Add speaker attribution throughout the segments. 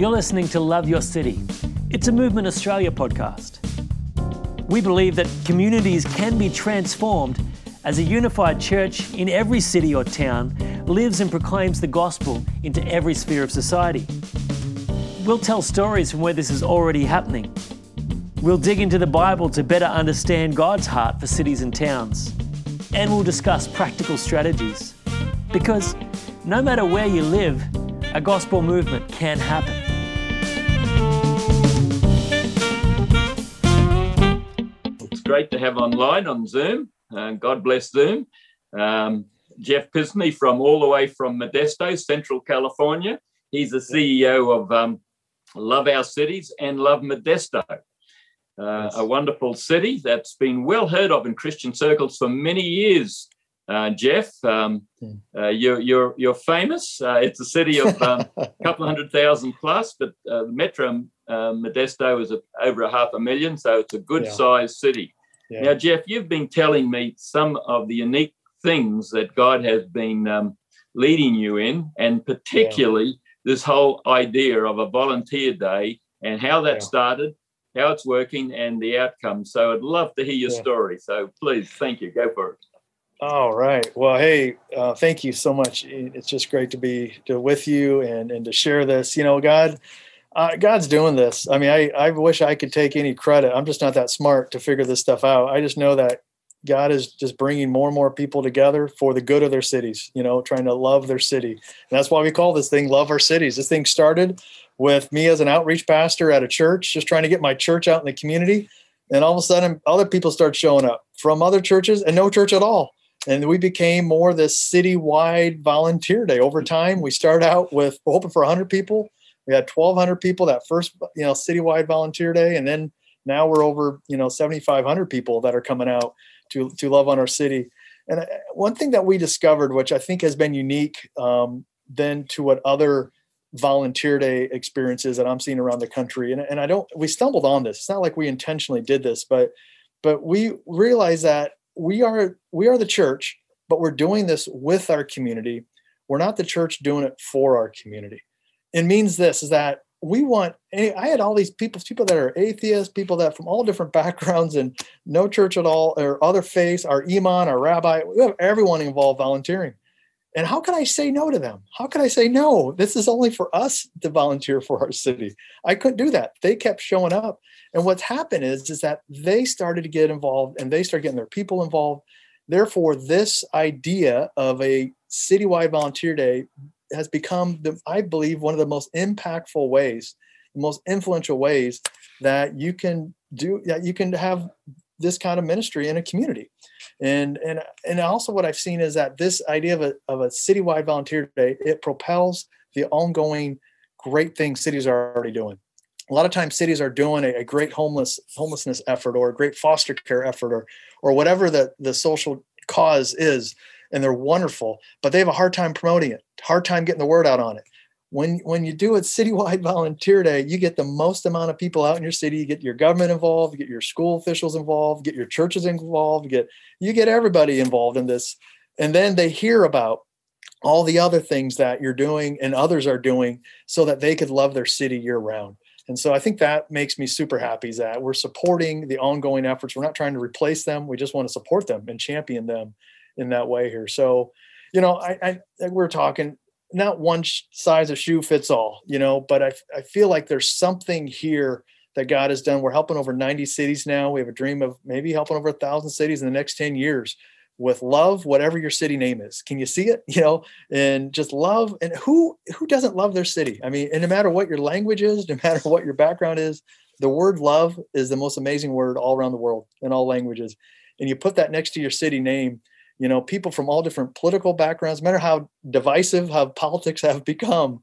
Speaker 1: You're listening to Love Your City. It's a Movement Australia podcast. We believe that communities can be transformed as a unified church in every city or town lives and proclaims the gospel into every sphere of society. We'll tell stories from where this is already happening. We'll dig into the Bible to better understand God's heart for cities and towns. And we'll discuss practical strategies. Because no matter where you live, a gospel movement can happen.
Speaker 2: Great to have online on Zoom. Uh, God bless Zoom. Um, Jeff Pishney from all the way from Modesto, Central California. He's the CEO of um, Love Our Cities and Love Modesto, uh, yes. a wonderful city that's been well heard of in Christian circles for many years. Uh, Jeff, um, uh, you're, you're, you're famous. Uh, it's a city of um, a couple of hundred thousand plus, but uh, Metro Modesto is a, over a half a million, so it's a good yeah. sized city. Yeah. Now, Jeff, you've been telling me some of the unique things that God has been um, leading you in, and particularly yeah. this whole idea of a volunteer day and how that yeah. started, how it's working, and the outcome. So I'd love to hear your story. So please, thank you. Go for it.
Speaker 3: All right. Well, hey, uh, thank you so much. It's just great to be to, with you and and to share this. You know, God, uh, God's doing this. I mean, I I wish I could take any credit. I'm just not that smart to figure this stuff out. I just know that God is just bringing more and more people together for the good of their cities, you know, trying to love their city. And that's why we call this thing Love Our Cities. This thing started with me as an outreach pastor at a church, just trying to get my church out in the community. And all of a sudden, other people start showing up from other churches and no church at all. And we became more this citywide volunteer day. Over time, we started out with hoping for 100 people. We had 1,200 people that first, you know, citywide volunteer day. And then now we're over, you know, 7,500 people that are coming out to to love on our city. And uh, one thing that we discovered, which I think has been unique um, than to what other volunteer day experiences that I'm seeing around the country, and, and I don't, we stumbled on this. It's not like we intentionally did this, but but we realize that we are we are the church, but we're doing this with our community. We're not the church doing it for our community. It means this is that we want i had all these people people that are atheists people that from all different backgrounds and no church at all or other faiths our imam our rabbi we have everyone involved volunteering. And how can i say no to them? How can i say no this is only for us to volunteer for our city. I couldn't do that. They kept showing up. And what's happened is is that they started to get involved and they started getting their people involved. Therefore this idea of a citywide volunteer day has become, the, I believe, one of the most impactful ways, most influential ways that you can do that you can have this kind of ministry in a community. And and and also what I've seen is that this idea of a of a citywide volunteer day, it propels the ongoing great things cities are already doing. A lot of times cities are doing a, a great homeless homelessness effort or a great foster care effort or or whatever the, the social cause is and they're wonderful, but they have a hard time promoting it, hard time getting the word out on it. When when you do it citywide volunteer day, you get the most amount of people out in your city. You get your government involved, get your school officials involved, get your churches involved, get you get everybody involved in this, and then they hear about all the other things that you're doing and others are doing so that they could love their city year round. And so I think that makes me super happy Is that we're supporting the ongoing efforts. We're not trying to replace them. We just want to support them and champion them in that way here. So, you know, I, I we're talking not one size of shoe fits all, you know, but I, I feel like there's something here that God has done. We're helping over 90 cities now. We have a dream of maybe helping over a thousand cities in the next 10 years with love, whatever your city name is. Can you see it? You know, and just love. And who who doesn't love their city? I mean, and no matter what your language is, no matter what your background is, the word love is the most amazing word all around the world in all languages. And you put that next to your city name, you know people from all different political backgrounds no matter how divisive how politics have become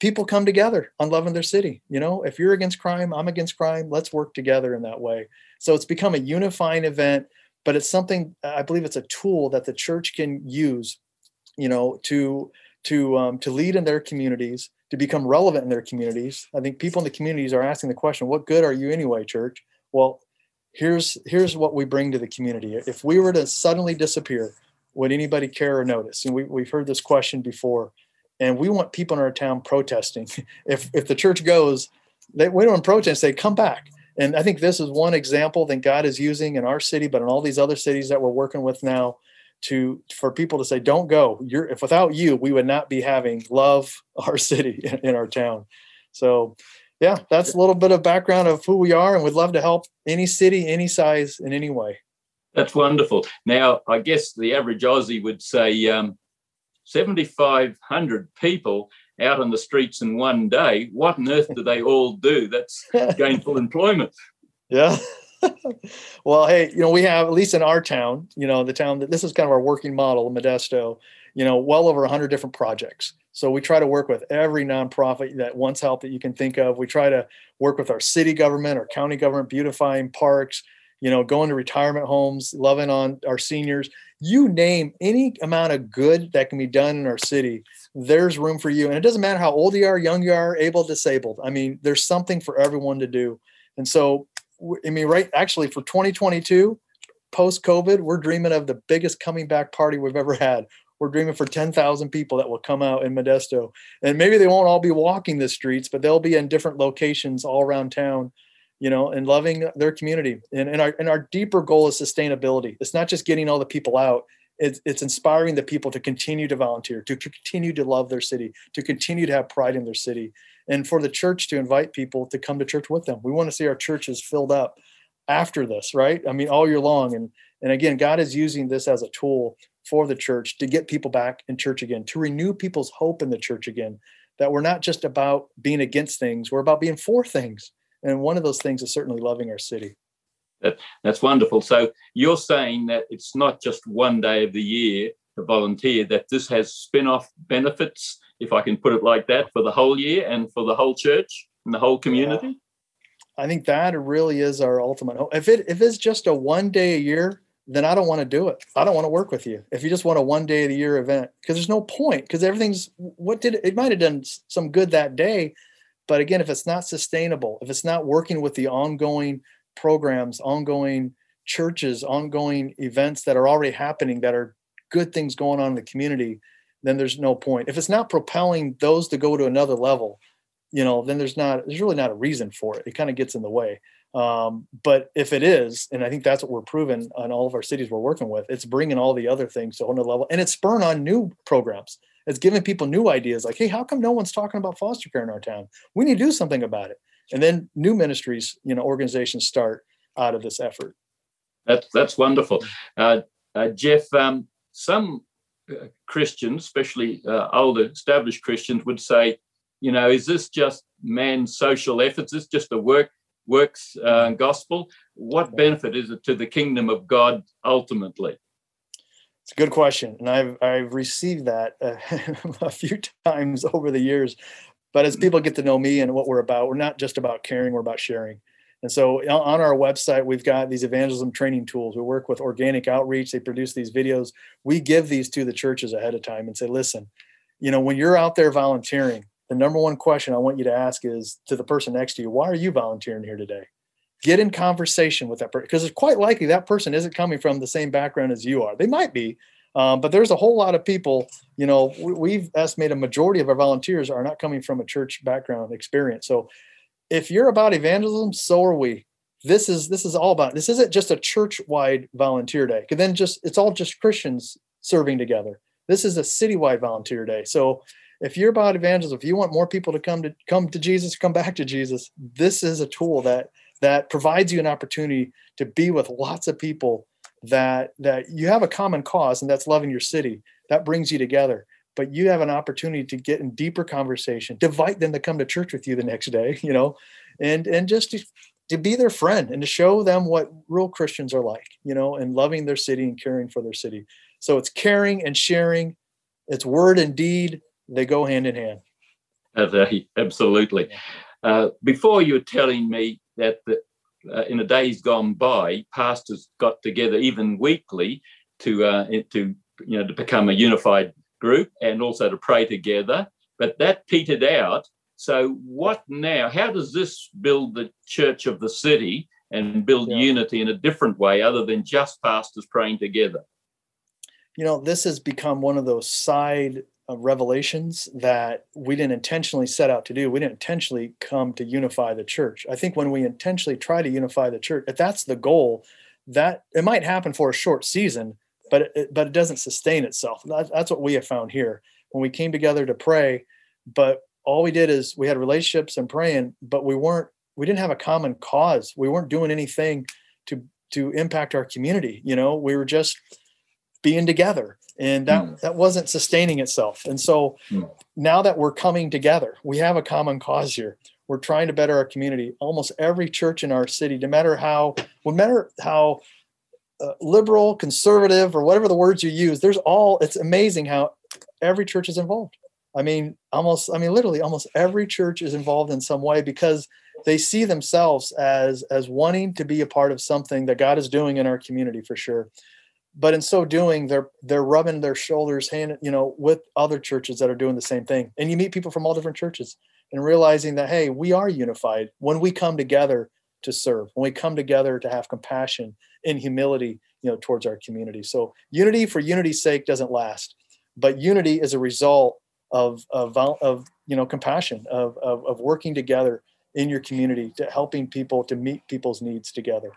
Speaker 3: people come together on loving their city. You know if you're against crime i'm against crime. Let's work together in that way. So it's become a unifying event but it's something i believe it's a tool that the church can use you know to to um, to lead in their communities to become relevant in their communities. I think people in the communities are asking the question what good are you anyway church? Well here's here's what we bring to the community if we were to suddenly disappear would anybody care or notice and we, we've heard this question before and we want people in our town protesting. if if the church goes, they we don't protest. They come back. And I think this is one example that God is using in our city, but in all these other cities that we're working with now, to for people to say, "Don't go. You're if without you, we would not be having love our city in, in our town." So, yeah, that's a little bit of background of who we are, and we'd love to help any city, any size, in any way.
Speaker 2: That's wonderful. Now, I guess the average Aussie would say um, 7,500 people out on the streets in one day. What on earth do they all do? That's gainful employment.
Speaker 3: Yeah. well, hey, you know, we have at least in our town, you know, the town that this is kind of our working model, Modesto, you know, well over 100 different projects. So we try to work with every nonprofit that wants help that you can think of. We try to work with our city government, our county government, beautifying parks, you know, going to retirement homes, loving on our seniors. You name any amount of good that can be done in our city, there's room for you. And it doesn't matter how old you are, young you are, able, disabled. I mean, there's something for everyone to do. And so, I mean, right, actually, for 2022, post COVID, we're dreaming of the biggest coming back party we've ever had. We're dreaming for 10,000 people that will come out in Modesto. And maybe they won't all be walking the streets, but they'll be in different locations all around town you know, and loving their community. And, and our and our deeper goal is sustainability. It's not just getting all the people out. It's, it's inspiring the people to continue to volunteer, to, to continue to love their city, to continue to have pride in their city, and for the church to invite people to come to church with them. We want to see our churches filled up after this, right? I mean, all year long. And and again, God is using this as a tool for the church to get people back in church again, to renew people's hope in the church again. That we're not just about being against things, we're about being for things and one of those things is certainly loving our city.
Speaker 2: That, that's wonderful. So you're saying that it's not just one day of the year to volunteer, that this has spin off benefits, if I can put it like that, for the whole year and for the whole church and the whole community?
Speaker 3: Yeah. I think that really is our ultimate hope. If it if it's just a one day a year, then I don't want to do it. I don't want to work with you. If you just want a one day of the year event, because there's no point. Because everything's what did it, it might have done some good that day, but again, if it's not sustainable, if it's not working with the ongoing programs, ongoing churches, ongoing events that are already happening that are good things going on in the community, then there's no point. If it's not propelling those to go to another level, you know, then there's not there's really not a reason for it. It kind of gets in the way. Um, but if it is, and I think that's what we're proving on all of our cities we're working with, it's bringing all the other things to another level, and it's spurring on new programs it's giving people new ideas like, hey, how come no one's talking about foster care in our town? We need to do something about it. And then new ministries, you know, organizations start out of this effort.
Speaker 2: That's that's wonderful, uh, uh, Jeff. Um, some uh, Christians, especially uh, older established Christians, would say, you know, is this just man's social efforts? Is this just a work works uh, gospel? What benefit is it to the kingdom of God ultimately?
Speaker 3: It's a good question, and I've I've received that uh, a few times over the years. But as people get to know me and what we're about, we're not just about caring; we're about sharing. And so on our website, we've got these evangelism training tools. We work with organic outreach. They produce these videos. We give these to the churches ahead of time and say, listen, you know, when you're out there volunteering, the number one question I want you to ask is to the person next to you, why are you volunteering here today? get in conversation with that person because it's quite likely that person isn't coming from the same background as you are. They might be, um, but there's a whole lot of people. You know, we, have estimated a majority of our volunteers are not coming from a church background experience. So, if you're about evangelism, so are we. This is this is all about. This isn't just a church-wide volunteer day. Because then just it's all just Christians serving together. This is a citywide volunteer day. So if you're about evangelism, if you want more people to come to come to Jesus, come back to Jesus, this is a tool that that provides you an opportunity to be with lots of people that that you have a common cause and that's loving your city. That brings you together. But you have an opportunity to get in deeper conversation to invite them to come to church with you the next day you know and and just to, to be their friend and to show them what real christians are like you know and loving their city and caring for their city. So it's caring and sharing. It's word and deed they go hand in hand They
Speaker 2: absolutely uh, before you were telling me that the, uh, in the days gone by, pastors got together even weekly to uh, to you know to become a unified group and also to pray together. But that petered out. So what now? How does this build the church of the city and build yeah. unity in a different way, other than just pastors praying together?
Speaker 3: You know, this has become one of those side uh, revelations that we didn't intentionally set out to do. We didn't intentionally come to unify the church. I think when we intentionally try to unify the church, if that's the goal, that it might happen for a short season, but it, but it doesn't sustain itself. That, that's what we have found here when we came together to pray. But all we did is we had relationships and praying, but we weren't we didn't have a common cause. We weren't doing anything to to impact our community. You know, we were just being together and that mm. that wasn't sustaining itself. And so mm. now that we're coming together we have a common cause here. We're trying to better our community. Almost every church in our city no matter how no matter how uh, liberal conservative or whatever the words you use there's all it's amazing how every church is involved. I mean almost i mean literally almost every church is involved in some way because they see themselves as as wanting to be a part of something that god is doing in our community for sure but in so doing they're they're rubbing their shoulders hand you know with other churches that are doing the same thing. And you meet people from all different churches and realizing that hey we are unified when we come together to serve when we come together to have compassion and humility you know towards our community. So unity for unity's sake doesn't last but unity is a result of of, of you know compassion of, of of working together in your community to helping people to meet people's needs together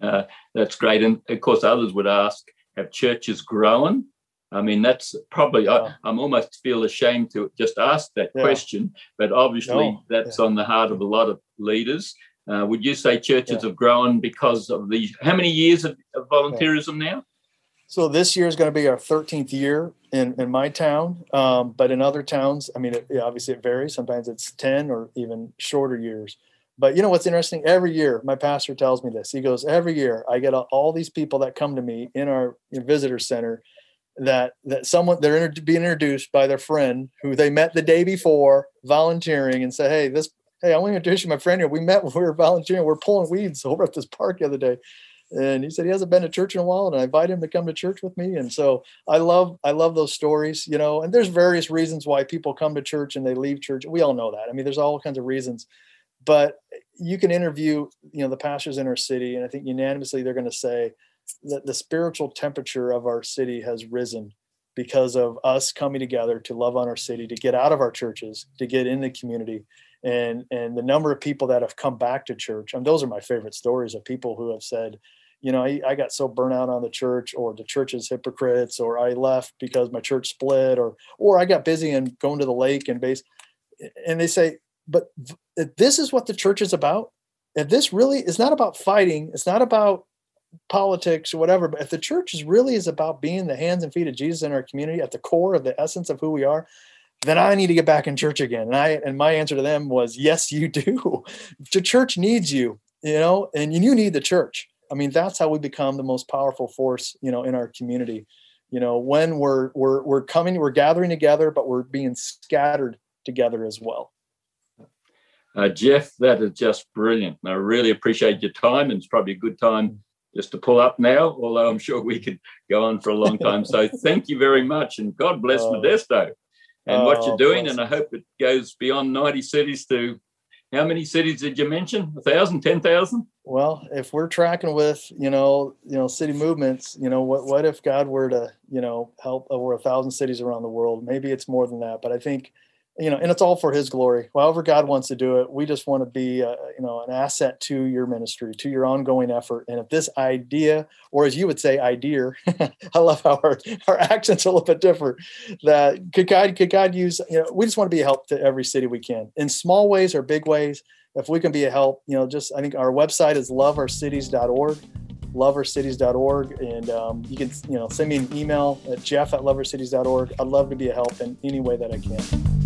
Speaker 2: uh, that's great. And of course, others would ask, have churches grown? I mean, that's probably, I, am almost feel ashamed to just ask that yeah. question, but obviously no. that's yeah. on the heart of a lot of leaders. Uh, would you say churches yeah. have grown because of the, how many years of, of volunteerism now?
Speaker 3: So this year is going to be our 13th year in, in my town, um, but in other towns, I mean, it, obviously it varies. Sometimes it's 10 or even shorter years. But you know what's interesting? Every year, my pastor tells me this. He goes, every year I get all these people that come to me in our visitor center that that someone they're inter- being introduced by their friend who they met the day before volunteering and say, hey, this hey, I want to introduce you to my friend here. We met when we were volunteering. We we're pulling weeds over at this park the other day. And he said he hasn't been to church in a while, and I invite him to come to church with me. And so I love I love those stories, you know. And there's various reasons why people come to church and they leave church. We all know that. I mean, there's all kinds of reasons but you can interview you know the pastors in our city and i think unanimously they're going to say that the spiritual temperature of our city has risen because of us coming together to love on our city to get out of our churches to get in the community. And and the number of people that have come back to church and those are my favorite stories of people who have said you know I, I got so burnt out on the church or the church is hypocrites or i left because my church split or or i got busy and going to the lake and base and they say but this is what the church is about if this really is not about fighting it's not about politics or whatever but if the church is really is about being the hands and feet of jesus in our community at the core of the essence of who we are then i need to get back in church again. And i and my answer to them was yes you do. The church needs you you know and you need the church. I mean that's how we become the most powerful force you know in our community. You know when we're we're we're coming we're gathering together but we're being scattered together as well
Speaker 2: uh, Jeff, that is just brilliant. I really appreciate your time, and it's probably a good time just to pull up now, although I'm sure we could go on for a long time. So thank you very much, and God bless oh. Modesto and oh, what you're doing. And I hope it goes beyond 90 cities to how many cities did you mention? A thousand, ten thousand?
Speaker 3: Well, if we're tracking with you know you know city movements, you know what what if God were to you know help over a thousand cities around the world? Maybe it's more than that, but I think you know, and it's all for His glory. However, God wants to do it, we just want to be, uh, you know, an asset to your ministry, to your ongoing effort. And if this idea, or as you would say, idea, I love how our, our accents are a little bit different. That could God, could God use? You know, we just want to be a help to every city we can, in small ways or big ways. If we can be a help, you know, just I think our website is loveourcities.org loveourcities.org and um, you can you know send me an email at jeff at loveourcities.org i'd love to be a help in any way that i can